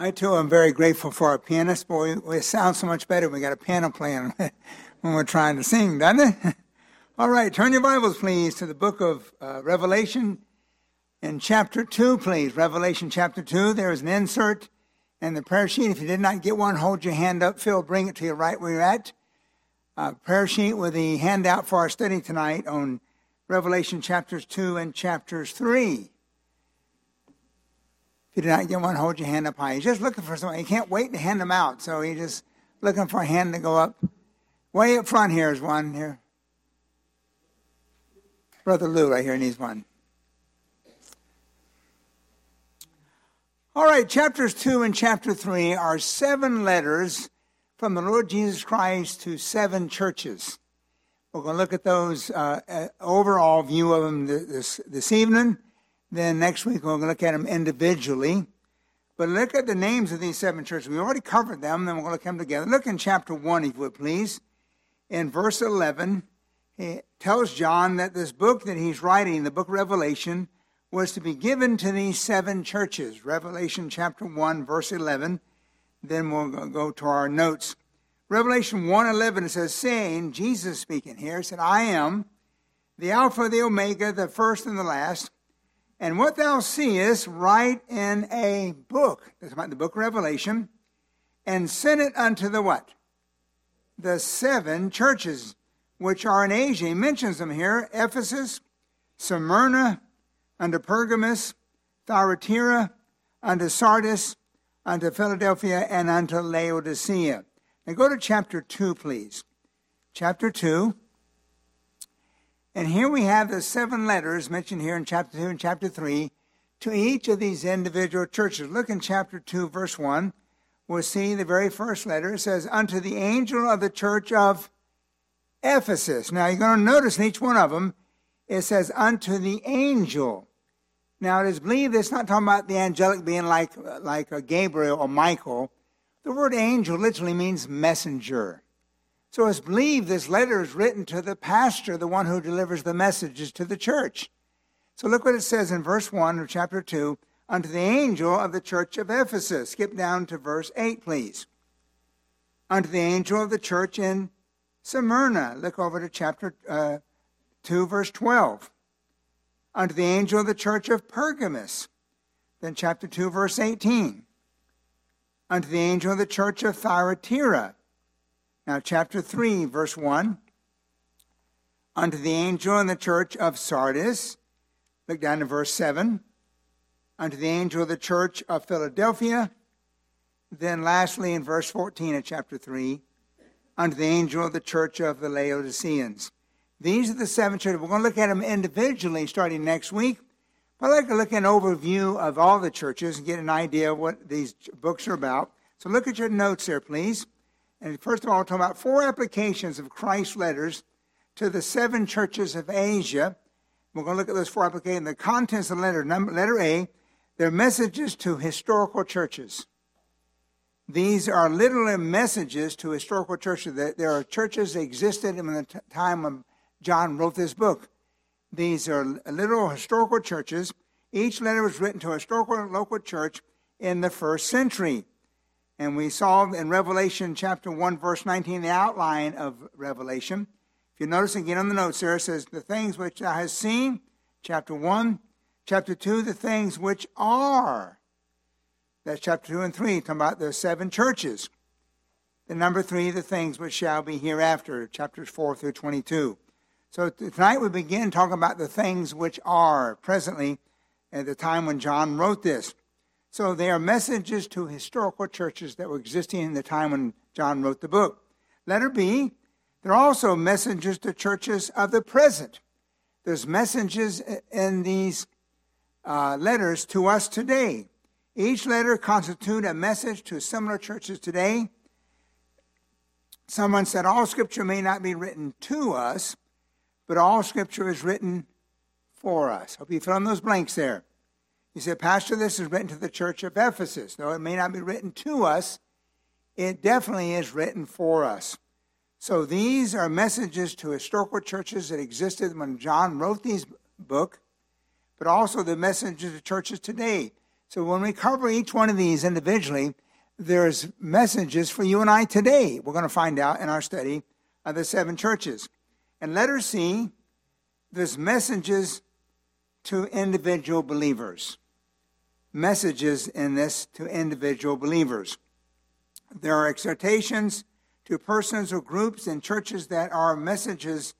I too am very grateful for our pianist. Boy, it sounds so much better when we got a piano playing when we're trying to sing, doesn't it? All right, turn your Bibles, please, to the book of uh, Revelation in chapter 2, please. Revelation chapter 2. There is an insert in the prayer sheet. If you did not get one, hold your hand up. Phil, bring it to you right where you're at. Uh, prayer sheet with the handout for our study tonight on Revelation chapters 2 and chapters 3 you do not get one, hold your hand up high. He's just looking for someone. He can't wait to hand them out, so he's just looking for a hand to go up. Way up front here is one here. Brother Lou right here needs one. All right, chapters 2 and chapter 3 are seven letters from the Lord Jesus Christ to seven churches. We're going to look at those uh, uh overall view of them this, this evening. Then next week we're going to look at them individually. But look at the names of these seven churches. We already covered them, then we're going to come together. Look in chapter 1, if you would please. In verse 11, he tells John that this book that he's writing, the book of Revelation, was to be given to these seven churches. Revelation chapter 1, verse 11. Then we'll go to our notes. Revelation 1:11 it says, saying, Jesus speaking here, said, I am the Alpha, the Omega, the first and the last. And what thou seest, write in a book, that's about the book of Revelation, and send it unto the what? The seven churches which are in Asia. He mentions them here Ephesus, Smyrna, unto Pergamos, Thyatira, unto Sardis, unto Philadelphia, and unto Laodicea. Now go to chapter 2, please. Chapter 2. And here we have the seven letters mentioned here in chapter 2 and chapter 3 to each of these individual churches. Look in chapter 2, verse 1. We'll see the very first letter. It says, Unto the angel of the church of Ephesus. Now you're going to notice in each one of them, it says, Unto the angel. Now it is believed it's not talking about the angelic being like, like a Gabriel or Michael. The word angel literally means messenger. So it's believed this letter is written to the pastor, the one who delivers the messages to the church. So look what it says in verse 1 of chapter 2 unto the angel of the church of Ephesus. Skip down to verse 8, please. Unto the angel of the church in Smyrna. Look over to chapter uh, 2, verse 12. Unto the angel of the church of Pergamos. Then chapter 2, verse 18. Unto the angel of the church of Thyatira. Now, chapter 3, verse 1. Unto the angel in the church of Sardis, look down to verse 7. Unto the angel of the church of Philadelphia. Then, lastly, in verse 14 of chapter 3, unto the angel of the church of the Laodiceans. These are the seven churches. We're going to look at them individually starting next week. But I'd like to look at an overview of all the churches and get an idea of what these books are about. So look at your notes there, please. And first of all, we're talking about four applications of Christ's letters to the seven churches of Asia. We're going to look at those four applications. The contents of the letter. Number, letter A, they're messages to historical churches. These are literally messages to historical churches. There are churches that existed in the time when John wrote this book. These are literal historical churches. Each letter was written to a historical local church in the first century. And we saw in Revelation chapter 1, verse 19, the outline of Revelation. If you notice again on the notes there, it says, The things which thou hast seen, chapter 1. Chapter 2, the things which are. That's chapter 2 and 3, talking about the seven churches. The number 3, the things which shall be hereafter, chapters 4 through 22. So tonight we begin talking about the things which are presently at the time when John wrote this. So they are messages to historical churches that were existing in the time when John wrote the book. Letter B, they're also messages to churches of the present. There's messages in these uh, letters to us today. Each letter constitutes a message to similar churches today. Someone said all scripture may not be written to us, but all scripture is written for us. Hope you fill in those blanks there. He said, Pastor, this is written to the church of Ephesus. No, it may not be written to us, it definitely is written for us. So these are messages to historical churches that existed when John wrote these book, but also the messages to churches today. So when we cover each one of these individually, there's messages for you and I today. We're going to find out in our study of the seven churches. And letter C, there's messages to individual believers. Messages in this to individual believers. There are exhortations to persons or groups in churches that are messages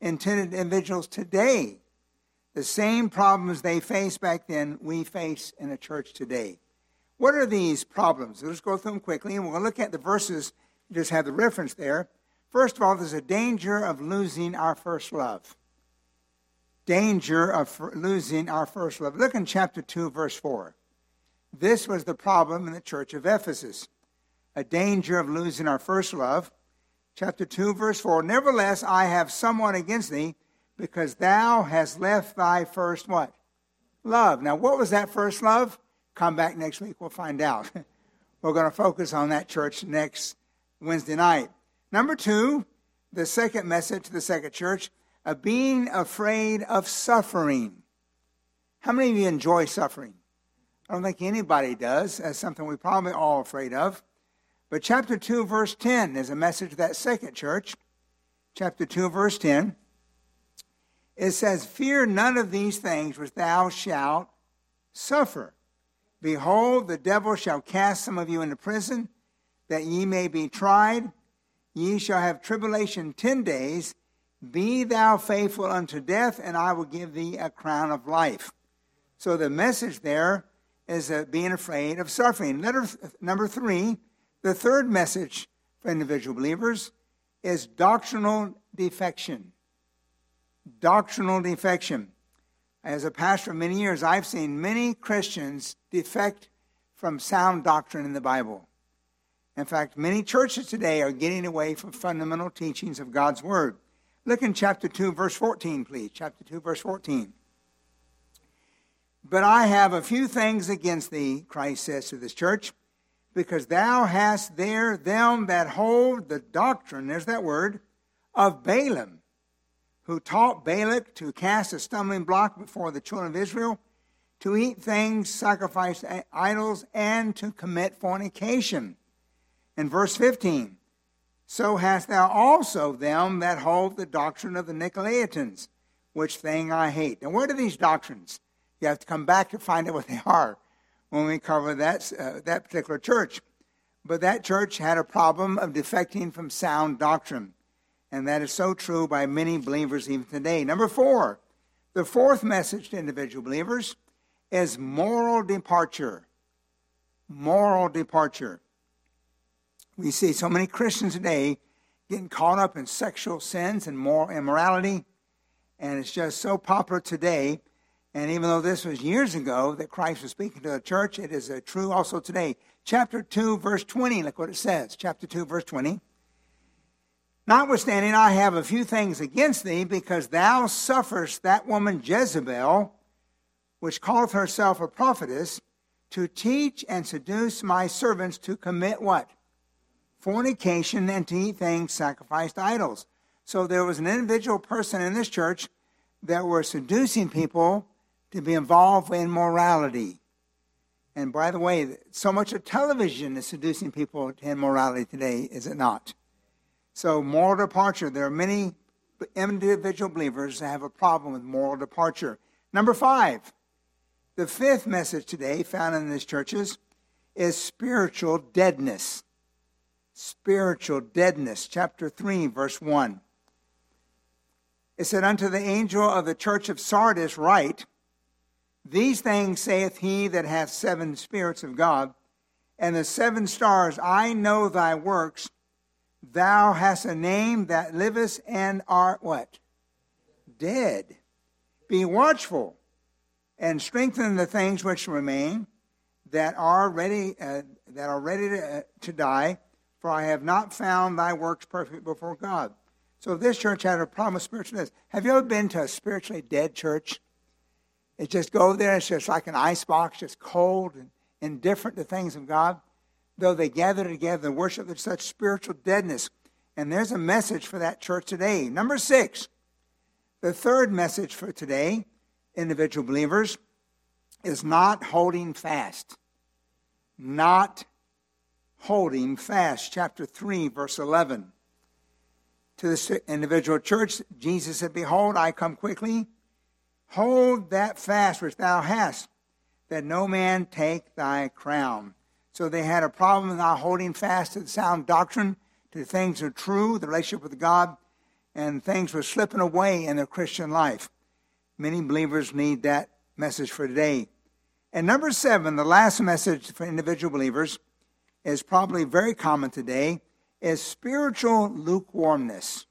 intended to individuals today. The same problems they faced back then, we face in a church today. What are these problems? Let's go through them quickly, and we'll look at the verses. You just have the reference there. First of all, there's a danger of losing our first love. Danger of losing our first love. Look in chapter 2, verse 4. This was the problem in the church of Ephesus. A danger of losing our first love. Chapter 2, verse 4. Nevertheless, I have someone against thee, because thou hast left thy first what? Love. Now, what was that first love? Come back next week, we'll find out. We're going to focus on that church next Wednesday night. Number two, the second message to the second church, of being afraid of suffering. How many of you enjoy suffering? I don't think anybody does. That's something we're probably all afraid of. But chapter 2, verse 10 is a message to that second church. Chapter 2, verse 10. It says, Fear none of these things which thou shalt suffer. Behold, the devil shall cast some of you into prison, that ye may be tried. Ye shall have tribulation ten days. Be thou faithful unto death, and I will give thee a crown of life. So the message there is uh, being afraid of suffering. Letter th- number three, the third message for individual believers is doctrinal defection. Doctrinal defection as a pastor for many years, I've seen many Christians defect from sound doctrine in the Bible. In fact, many churches today are getting away from fundamental teachings of God's Word. Look in chapter 2, verse 14, please. Chapter 2, verse 14. But I have a few things against thee, Christ says to this church, because thou hast there them that hold the doctrine, there's that word, of Balaam who taught Balak to cast a stumbling block before the children of Israel, to eat things sacrificed to idols, and to commit fornication. In verse 15, so hast thou also them that hold the doctrine of the Nicolaitans, which thing I hate. Now, what are these doctrines? You have to come back to find out what they are when we cover that, uh, that particular church. But that church had a problem of defecting from sound doctrine. And that is so true by many believers even today. Number four, the fourth message to individual believers is moral departure. Moral departure. We see so many Christians today getting caught up in sexual sins and moral immorality, and it's just so popular today. And even though this was years ago that Christ was speaking to the church, it is uh, true also today. Chapter 2, verse 20, look what it says. Chapter 2, verse 20. Notwithstanding, I have a few things against thee, because thou sufferest that woman Jezebel, which calleth herself a prophetess, to teach and seduce my servants to commit what? Fornication and to eat things sacrificed to idols. So there was an individual person in this church that were seducing people to be involved in morality. And by the way, so much of television is seducing people to immorality today, is it not? So, moral departure. There are many individual believers that have a problem with moral departure. Number five, the fifth message today found in these churches is spiritual deadness. Spiritual deadness. Chapter 3, verse 1. It said, Unto the angel of the church of Sardis, write, These things saith he that hath seven spirits of God, and the seven stars. I know thy works Thou hast a name that livest and art what? Dead. Be watchful and strengthen the things which remain that are ready uh, that are ready to, uh, to die. For I have not found thy works perfect before God. So this church had a problem with spiritualness. Have you ever been to a spiritually dead church? It just go there, it's just like an ice box, just cold and indifferent to things of God though they gather together and worship, there's such spiritual deadness. And there's a message for that church today. Number six, the third message for today, individual believers, is not holding fast. Not holding fast. Chapter 3, verse 11. To this individual church, Jesus said, Behold, I come quickly. Hold that fast which thou hast, that no man take thy crown. So they had a problem not holding fast to the sound doctrine, to the things that are true, the relationship with God, and things were slipping away in their Christian life. Many believers need that message for today. And number seven, the last message for individual believers, is probably very common today, is spiritual lukewarmness.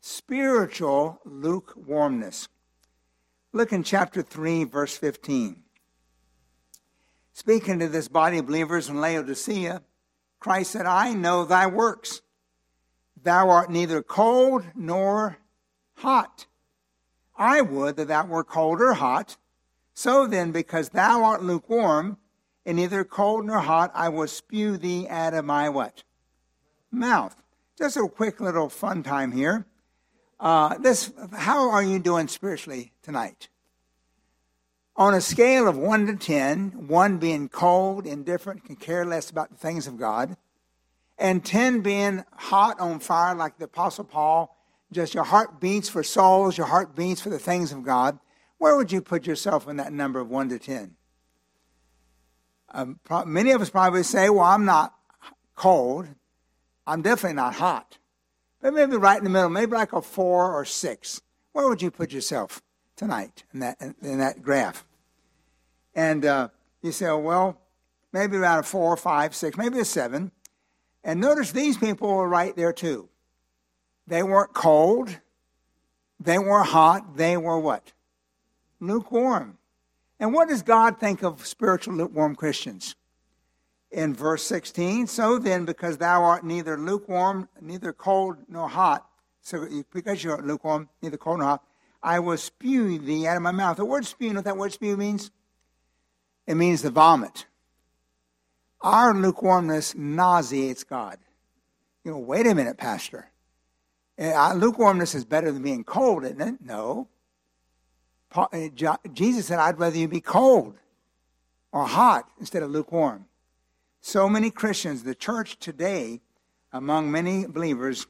Spiritual lukewarmness. Look in chapter 3, verse 15. Speaking to this body of believers in Laodicea, Christ said, I know thy works. Thou art neither cold nor hot. I would that thou were cold or hot. So then, because thou art lukewarm, and neither cold nor hot, I will spew thee out of my what? Mouth. Just a quick little fun time here. Uh, this, how are you doing spiritually tonight? On a scale of 1 to 10, 1 being cold, indifferent, can care less about the things of God, and 10 being hot on fire like the Apostle Paul, just your heart beats for souls, your heart beats for the things of God, where would you put yourself in that number of 1 to 10? Um, pro- many of us probably say, well, I'm not cold. I'm definitely not hot. But maybe right in the middle, maybe like a 4 or 6. Where would you put yourself? tonight in that, in that graph. And uh, you say, oh, well, maybe around a four, five, six, maybe a seven. And notice these people were right there too. They weren't cold. They weren't hot. They were what? Lukewarm. And what does God think of spiritual lukewarm Christians? In verse 16, so then, because thou art neither lukewarm, neither cold nor hot, so because you're lukewarm, neither cold nor hot, I will spew thee out of my mouth. The word spew, you know what that word spew means? It means the vomit. Our lukewarmness nauseates God. You know, wait a minute, Pastor. Uh, lukewarmness is better than being cold, isn't it? No. Uh, Jesus said, I'd rather you be cold or hot instead of lukewarm. So many Christians, the church today, among many believers,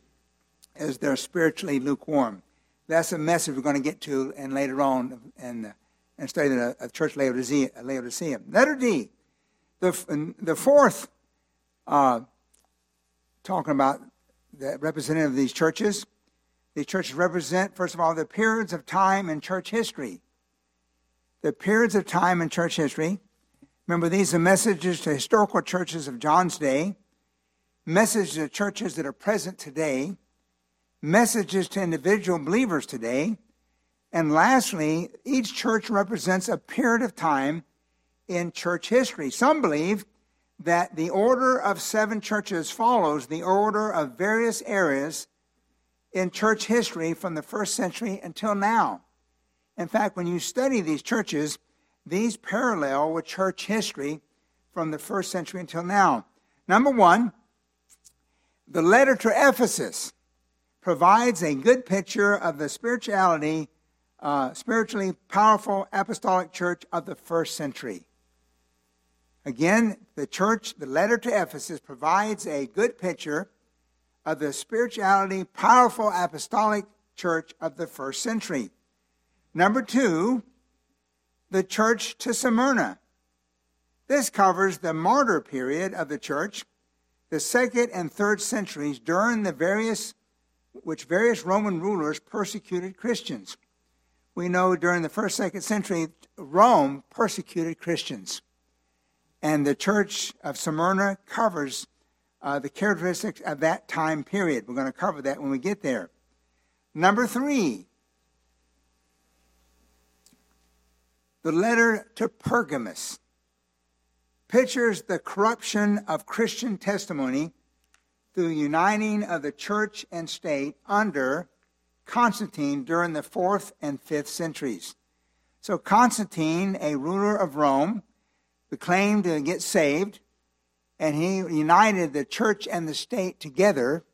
is they're spiritually lukewarm. That's a message we're going to get to and later on and and study the uh, church Laodicea, Laodicea. Letter D, the the fourth, uh, talking about the representative of these churches. These churches represent, first of all, the periods of time in church history. The periods of time in church history. Remember, these are messages to historical churches of John's day, messages to churches that are present today, messages to individual believers today. And lastly, each church represents a period of time in church history. Some believe that the order of seven churches follows the order of various areas in church history from the first century until now. In fact, when you study these churches, these parallel with church history from the first century until now. Number one, the letter to Ephesus provides a good picture of the spirituality, uh, spiritually powerful apostolic church of the first century. Again, the church, the letter to Ephesus, provides a good picture of the spirituality, powerful apostolic church of the first century. Number two, the church to Smyrna. This covers the martyr period of the church, the second and third centuries during the various which various Roman rulers persecuted Christians. We know during the first, second century, Rome persecuted Christians. And the church of Smyrna covers uh, the characteristics of that time period. We're going to cover that when we get there. Number three, the letter to Pergamus pictures the corruption of Christian testimony through uniting of the church and state under Constantine during the fourth and fifth centuries. So Constantine, a ruler of Rome, claimed to get saved, and he united the church and the state together,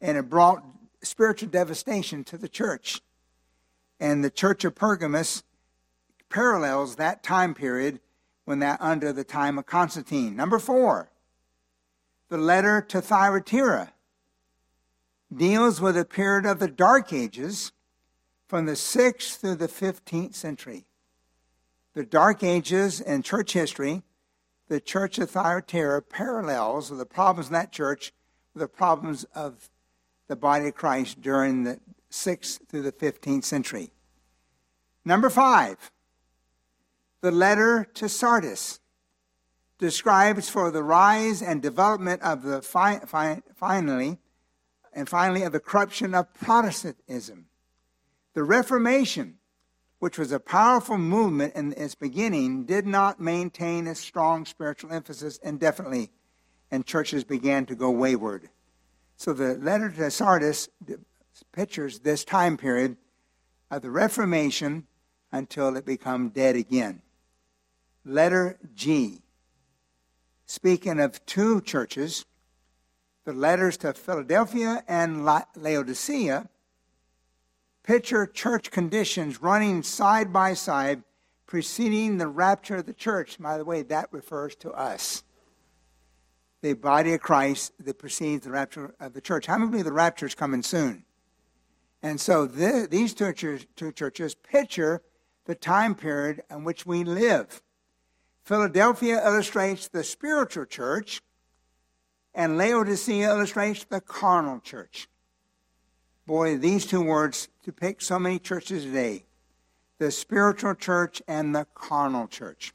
and it brought spiritual devastation to the church. And the church of Pergamus parallels that time period when that under the time of Constantine. Number four, the letter to Thyatira deals with a period of the Dark Ages from the 6th through the 15th century. The Dark Ages in church history, the church of Thyatira parallels the problems in that church with the problems of the body of Christ during the 6th through the 15th century. Number five, the letter to Sardis describes for the rise and development of the fi- fi- finally and finally of the corruption of Protestantism. The Reformation, which was a powerful movement in its beginning, did not maintain a strong spiritual emphasis indefinitely, and churches began to go wayward. So the letter to Sardis pictures this time period of the Reformation until it become dead again. Letter G. Speaking of two churches, the letters to Philadelphia and Laodicea picture church conditions running side by side preceding the rapture of the church. By the way, that refers to us. The body of Christ that precedes the rapture of the church. How many believe the rapture is coming soon? And so the, these two two churches picture the time period in which we live. Philadelphia illustrates the spiritual church, and Laodicea illustrates the carnal church. Boy, these two words depict so many churches today the spiritual church and the carnal church.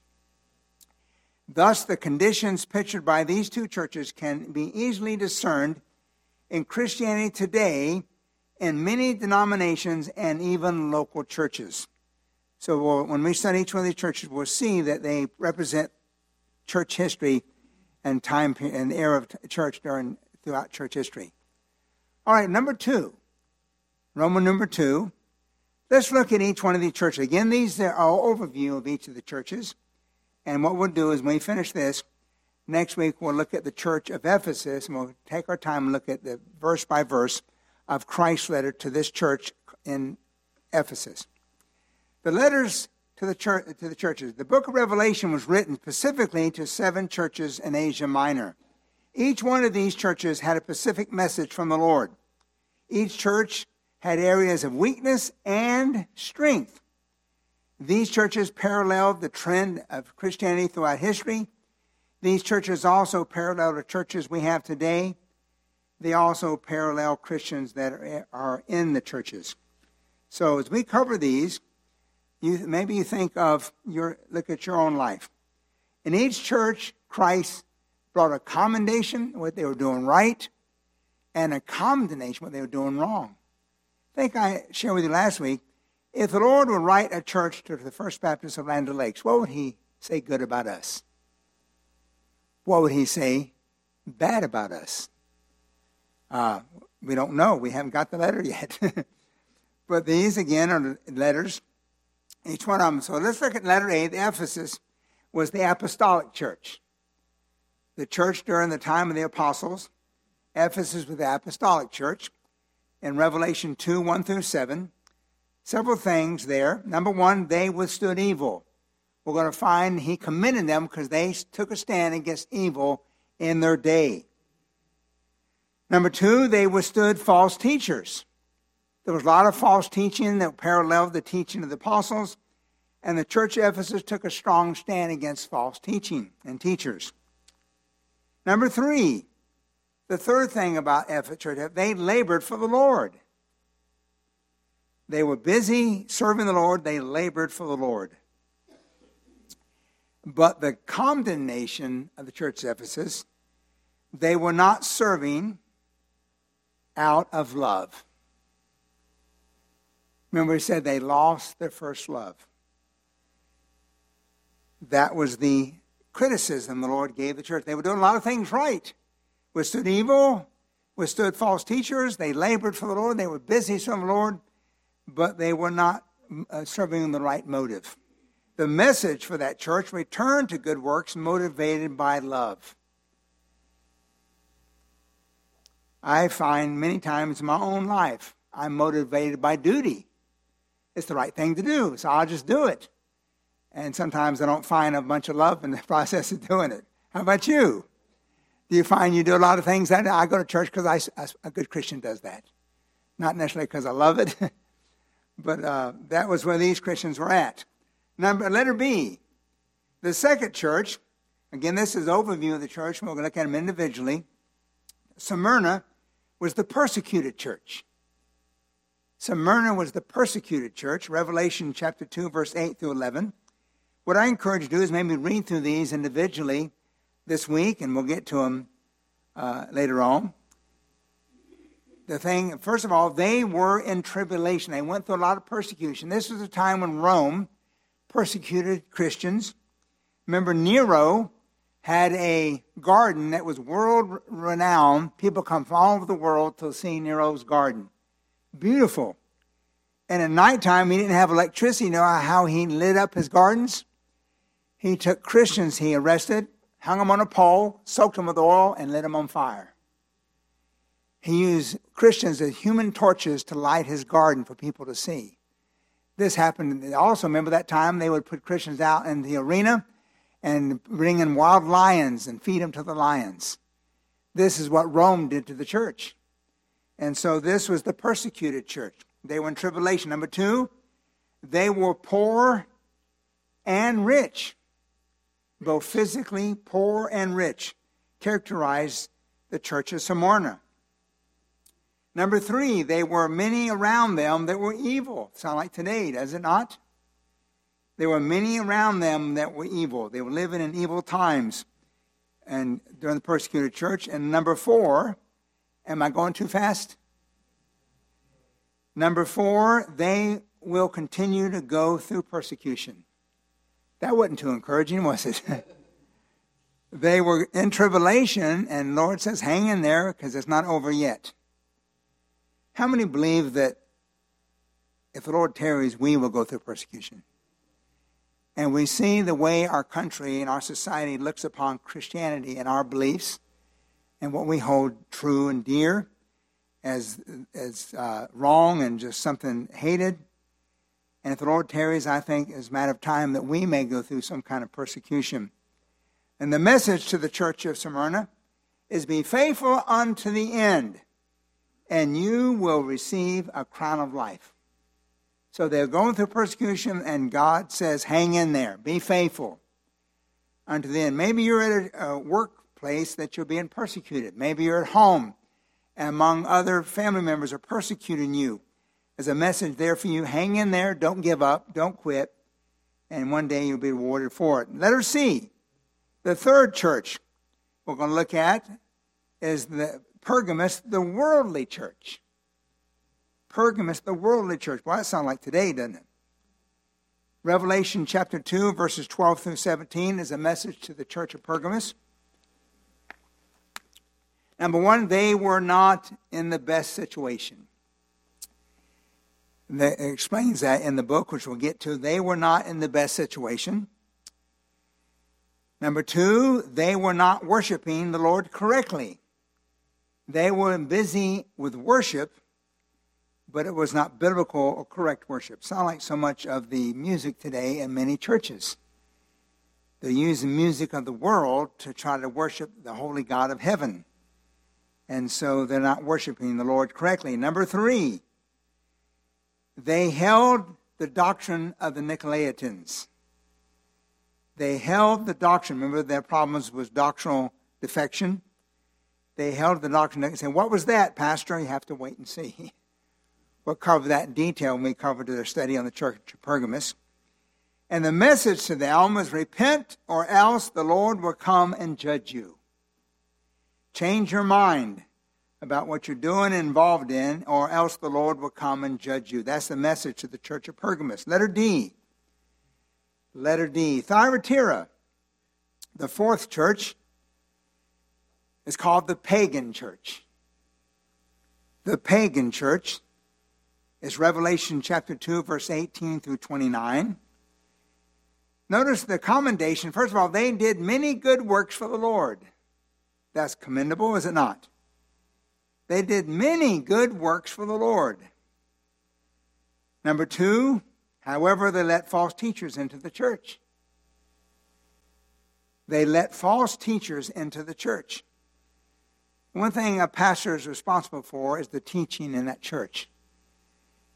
Thus, the conditions pictured by these two churches can be easily discerned in Christianity today in many denominations and even local churches. So when we study each one of these churches, we'll see that they represent church history and time and era of church during throughout church history. All right, number two, Roman number two. Let's look at each one of these churches. Again, these are our overview of each of the churches. And what we'll do is when we finish this, next week we'll look at the church of Ephesus and we'll take our time and look at the verse by verse of Christ's letter to this church in Ephesus. The letters to the, church, to the churches. The book of Revelation was written specifically to seven churches in Asia Minor. Each one of these churches had a specific message from the Lord. Each church had areas of weakness and strength. These churches paralleled the trend of Christianity throughout history. These churches also parallel the churches we have today. They also parallel Christians that are in the churches. So as we cover these, you, maybe you think of your look at your own life. In each church, Christ brought a commendation what they were doing right, and a condemnation what they were doing wrong. I think I shared with you last week. If the Lord would write a church to the First Baptist of Land Lakes, what would He say good about us? What would He say bad about us? Uh, we don't know. We haven't got the letter yet. but these, again, are letters each one of them. So let's look at letter A. The Ephesus was the apostolic church. The church during the time of the apostles. Ephesus was the apostolic church. In Revelation 2 1 through 7, several things there. Number one, they withstood evil. We're going to find he commended them because they took a stand against evil in their day. Number two, they withstood false teachers. There was a lot of false teaching that paralleled the teaching of the apostles, and the church of Ephesus took a strong stand against false teaching and teachers. Number three, the third thing about Ephesus they labored for the Lord. They were busy serving the Lord, they labored for the Lord. But the condemnation of the church of Ephesus, they were not serving out of love. Remember, he said they lost their first love. That was the criticism the Lord gave the church. They were doing a lot of things right. Withstood evil, withstood false teachers. They labored for the Lord. They were busy serving the Lord, but they were not uh, serving in the right motive. The message for that church returned to good works motivated by love. I find many times in my own life, I'm motivated by duty. It's the right thing to do, so I'll just do it. And sometimes I don't find a bunch of love in the process of doing it. How about you? Do you find you do a lot of things that I go to church because a good Christian does that? Not necessarily because I love it, but uh, that was where these Christians were at. Number letter B, the second church. Again, this is overview of the church. We're going to look at them individually. Smyrna was the persecuted church. Smyrna was the persecuted church. Revelation chapter 2, verse 8 through 11. What I encourage you to do is maybe read through these individually this week, and we'll get to them uh, later on. The thing, first of all, they were in tribulation. They went through a lot of persecution. This was a time when Rome persecuted Christians. Remember, Nero had a garden that was world renowned. People come from all over the world to see Nero's garden. Beautiful. And at nighttime, he didn't have electricity. You know how he lit up his gardens? He took Christians he arrested, hung them on a pole, soaked them with oil, and lit them on fire. He used Christians as human torches to light his garden for people to see. This happened also, remember that time they would put Christians out in the arena and bring in wild lions and feed them to the lions. This is what Rome did to the church. And so this was the persecuted church. They were in tribulation. Number two, they were poor and rich both physically poor and rich, characterized the church of Smyrna. Number three, they were many around them that were evil. Sound like today, does it not? There were many around them that were evil. They were living in evil times and during the persecuted church. And number four, am I going too fast? Number four, they will continue to go through persecution. That wasn't too encouraging, was it? they were in tribulation, and Lord says, hang in there because it's not over yet. How many believe that if the Lord tarries, we will go through persecution? And we see the way our country and our society looks upon Christianity and our beliefs and what we hold true and dear as, as uh, wrong and just something hated. And if the Lord tarries, I think it's a matter of time that we may go through some kind of persecution. And the message to the church of Smyrna is be faithful unto the end, and you will receive a crown of life. So they're going through persecution, and God says, hang in there, be faithful unto the end. Maybe you're at a, workplace that you're being persecuted. Maybe you're at home, and among other family members are persecuting you. There's a message there for you. Hang in there. Don't give up. Don't quit. And one day you'll be rewarded for it. Letter C. The third church we're going to look at is the Pergamus, the worldly church. Pergamus, the worldly church. Well, that sounds like today, doesn't it? Revelation chapter 2, verses 12 through 17 is a message to the church of Pergamus. Number one, they were not in the best situation that explains that in the book, which we'll get to. They were not in the best situation. Number two, they were not worshiping the Lord correctly. They were busy with worship, but it was not biblical or correct worship. Sound like so much of the music today in many churches. They're using music of the world to try to worship the holy God of heaven. And so they're not worshiping the Lord correctly. Number three, they held the doctrine of the Nicolaitans. They held the doctrine. Remember, their problems was doctrinal defection. They held the doctrine and said, What was that, Pastor? You have to wait and see. We'll cover that in detail when we cover the study on the church of Pergamus. And the message to them was repent, or else the Lord will come and judge you. Change your mind about what you're doing and involved in, or else the Lord will come and judge you. That's the message to the church of Pergamus. Letter D. Letter D. Thyatira, the fourth church, is called the pagan church. The pagan church is Revelation chapter 2, verse 18 through 29. Notice the commendation. First of all, they did many good works for the Lord. That's commendable, is it not? They did many good works for the Lord. Number two, however, they let false teachers into the church. they let false teachers into the church. One thing a pastor is responsible for is the teaching in that church.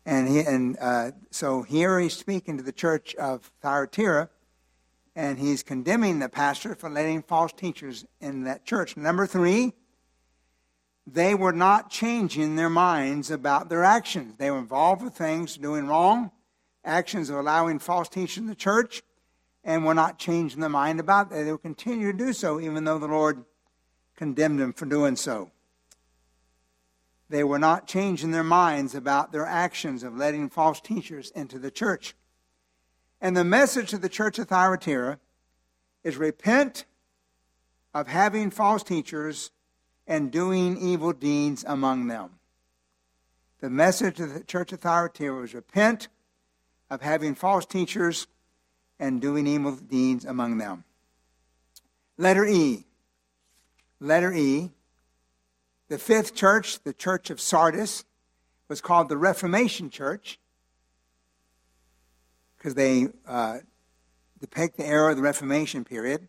And, he, and uh, so here he's speaking to the church of Thyatira, and he's condemning the pastor for letting false teachers in that church. Number three, they were not changing their minds about their actions. They were involved with things doing wrong, actions of allowing false teachers in the church, and were not changing their mind about that. They would continue to do so, even though the Lord condemned them for doing so. They were not changing their minds about their actions of letting false teachers into the church. And the message of the church of Thyatira is repent of having false teachers and doing evil deeds among them. The message of the church of Thyatira was repent of having false teachers and doing evil deeds among them. Letter E. Letter E. The fifth church, the church of Sardis, was called the Reformation Church because they uh, depict the era of the Reformation period.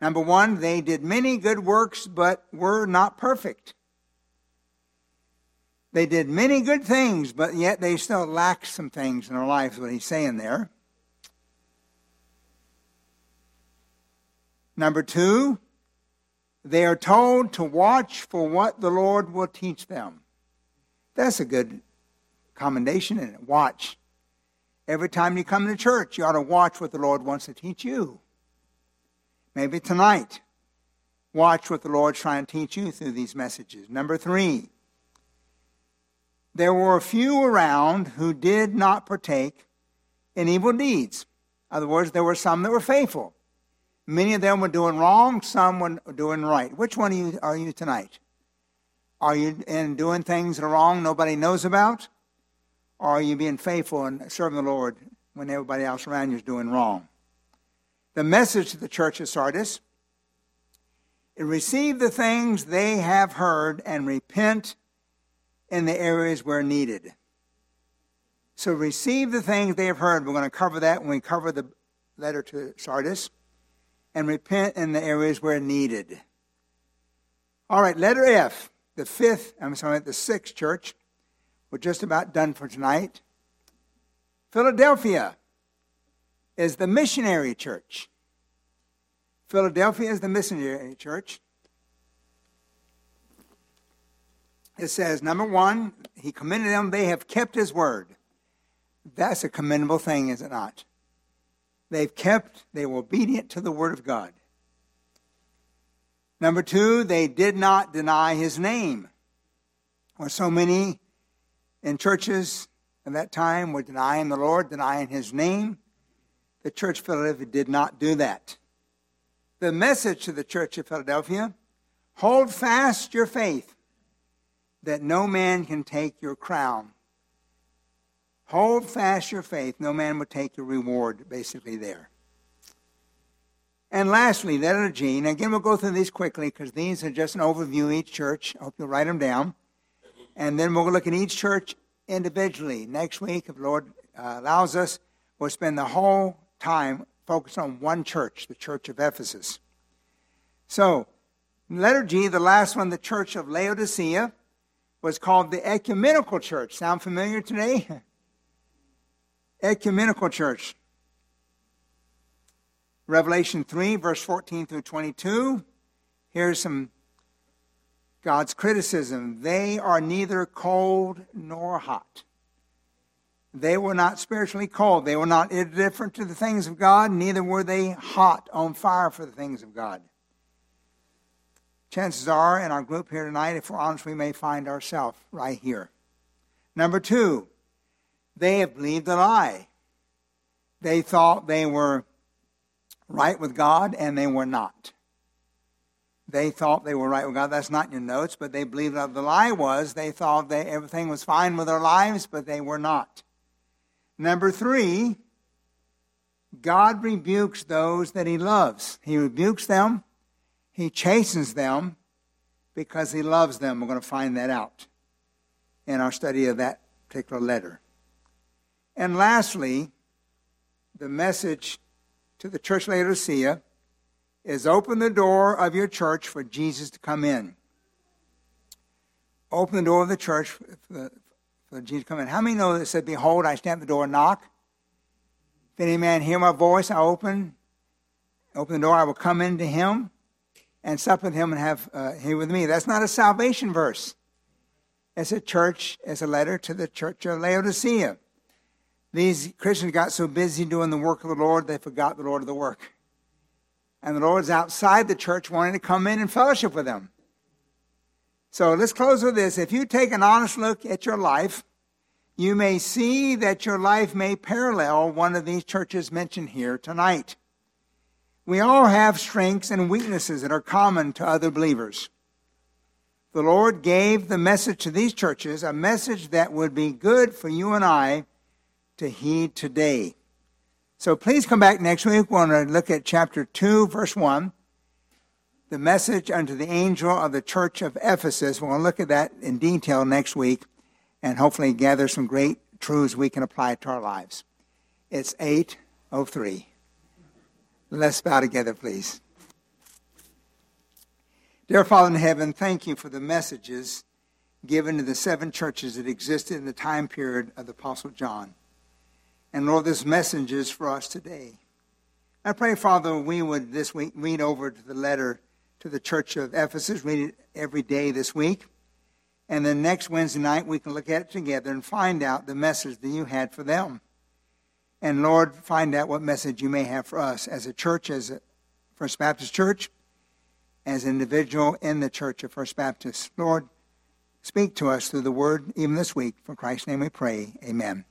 Number one, they did many good works, but were not perfect. They did many good things, but yet they still lacked some things in their lives, what he's saying there. Number two, they are told to watch for what the Lord will teach them. That's a good commendation in it. Watch. Every time you come to church, you ought to watch what the Lord wants to teach you. Maybe tonight, watch what the Lord's trying to teach you through these messages. Number three, there were a few around who did not partake in evil deeds. In other words, there were some that were faithful. Many of them were doing wrong, some were doing right. Which one are you, are you tonight? Are you in doing things that are wrong nobody knows about? Or are you being faithful and serving the Lord when everybody else around you is doing wrong? The message to the church of Sardis receive the things they have heard and repent in the areas where needed. So receive the things they have heard. We're going to cover that when we cover the letter to Sardis and repent in the areas where needed. All right, letter F, the fifth, I'm sorry, the sixth church. We're just about done for tonight. Philadelphia is the missionary church. Philadelphia is the missionary church. It says, number one, he commended them, they have kept his word. That's a commendable thing, is it not? They've kept, they were obedient to the Word of God. Number two, they did not deny his name. Or so many in churches at that time were denying the Lord, denying his name. The church of Philadelphia did not do that. The message to the church of Philadelphia hold fast your faith, that no man can take your crown. Hold fast your faith. No man will take your reward, basically, there. And lastly, letter G. And again, we'll go through these quickly because these are just an overview of each church. I hope you'll write them down. And then we'll look at each church individually. Next week, if the Lord uh, allows us, we'll spend the whole time focused on one church, the church of Ephesus. So, letter G, the last one, the church of Laodicea, was called the ecumenical church. Sound familiar today? ecumenical church. Revelation 3, verse 14 through 22. Here's some God's criticism. They are neither cold nor hot. They were not spiritually cold. They were not indifferent to the things of God, neither were they hot on fire for the things of God. Chances are, in our group here tonight, if we're honest, we may find ourselves right here. Number two, they have believed a lie. They thought they were right with God, and they were not. They thought they were right with God. That's not in your notes, but they believed that the lie was they thought they, everything was fine with their lives, but they were not. Number three, God rebukes those that he loves. He rebukes them, he chastens them because he loves them. We're going to find that out in our study of that particular letter. And lastly, the message to the church Laodicea is open the door of your church for Jesus to come in. Open the door of the church for Jesus come in. How many know that said, Behold, I stand at the door and knock? If any man hear my voice, I open, open the door, I will come into him and sup with him and have uh, he with me. That's not a salvation verse. It's a church, it's a letter to the church of Laodicea. These Christians got so busy doing the work of the Lord, they forgot the Lord of the work. And the Lord's outside the church wanting to come in and fellowship with them. So let's close with this. If you take an honest look at your life, you may see that your life may parallel one of these churches mentioned here tonight. We all have strengths and weaknesses that are common to other believers. The Lord gave the message to these churches, a message that would be good for you and I to heed today. So please come back next week. We're going to look at chapter 2, verse 1, the message unto the angel of the church of Ephesus. We're going to look at that in detail next week and hopefully gather some great truths we can apply to our lives. It's 8.03. Let's bow together, please. Dear Father in heaven, thank you for the messages given to the seven churches that existed in the time period of the Apostle John. And Lord, this message is for us today. I pray, Father, we would this week read over to the letter to the church of Ephesus, read it every day this week. And then next Wednesday night, we can look at it together and find out the message that you had for them. And Lord, find out what message you may have for us as a church, as a First Baptist Church, as an individual in the church of First Baptist. Lord, speak to us through the word even this week. For Christ's name we pray. Amen.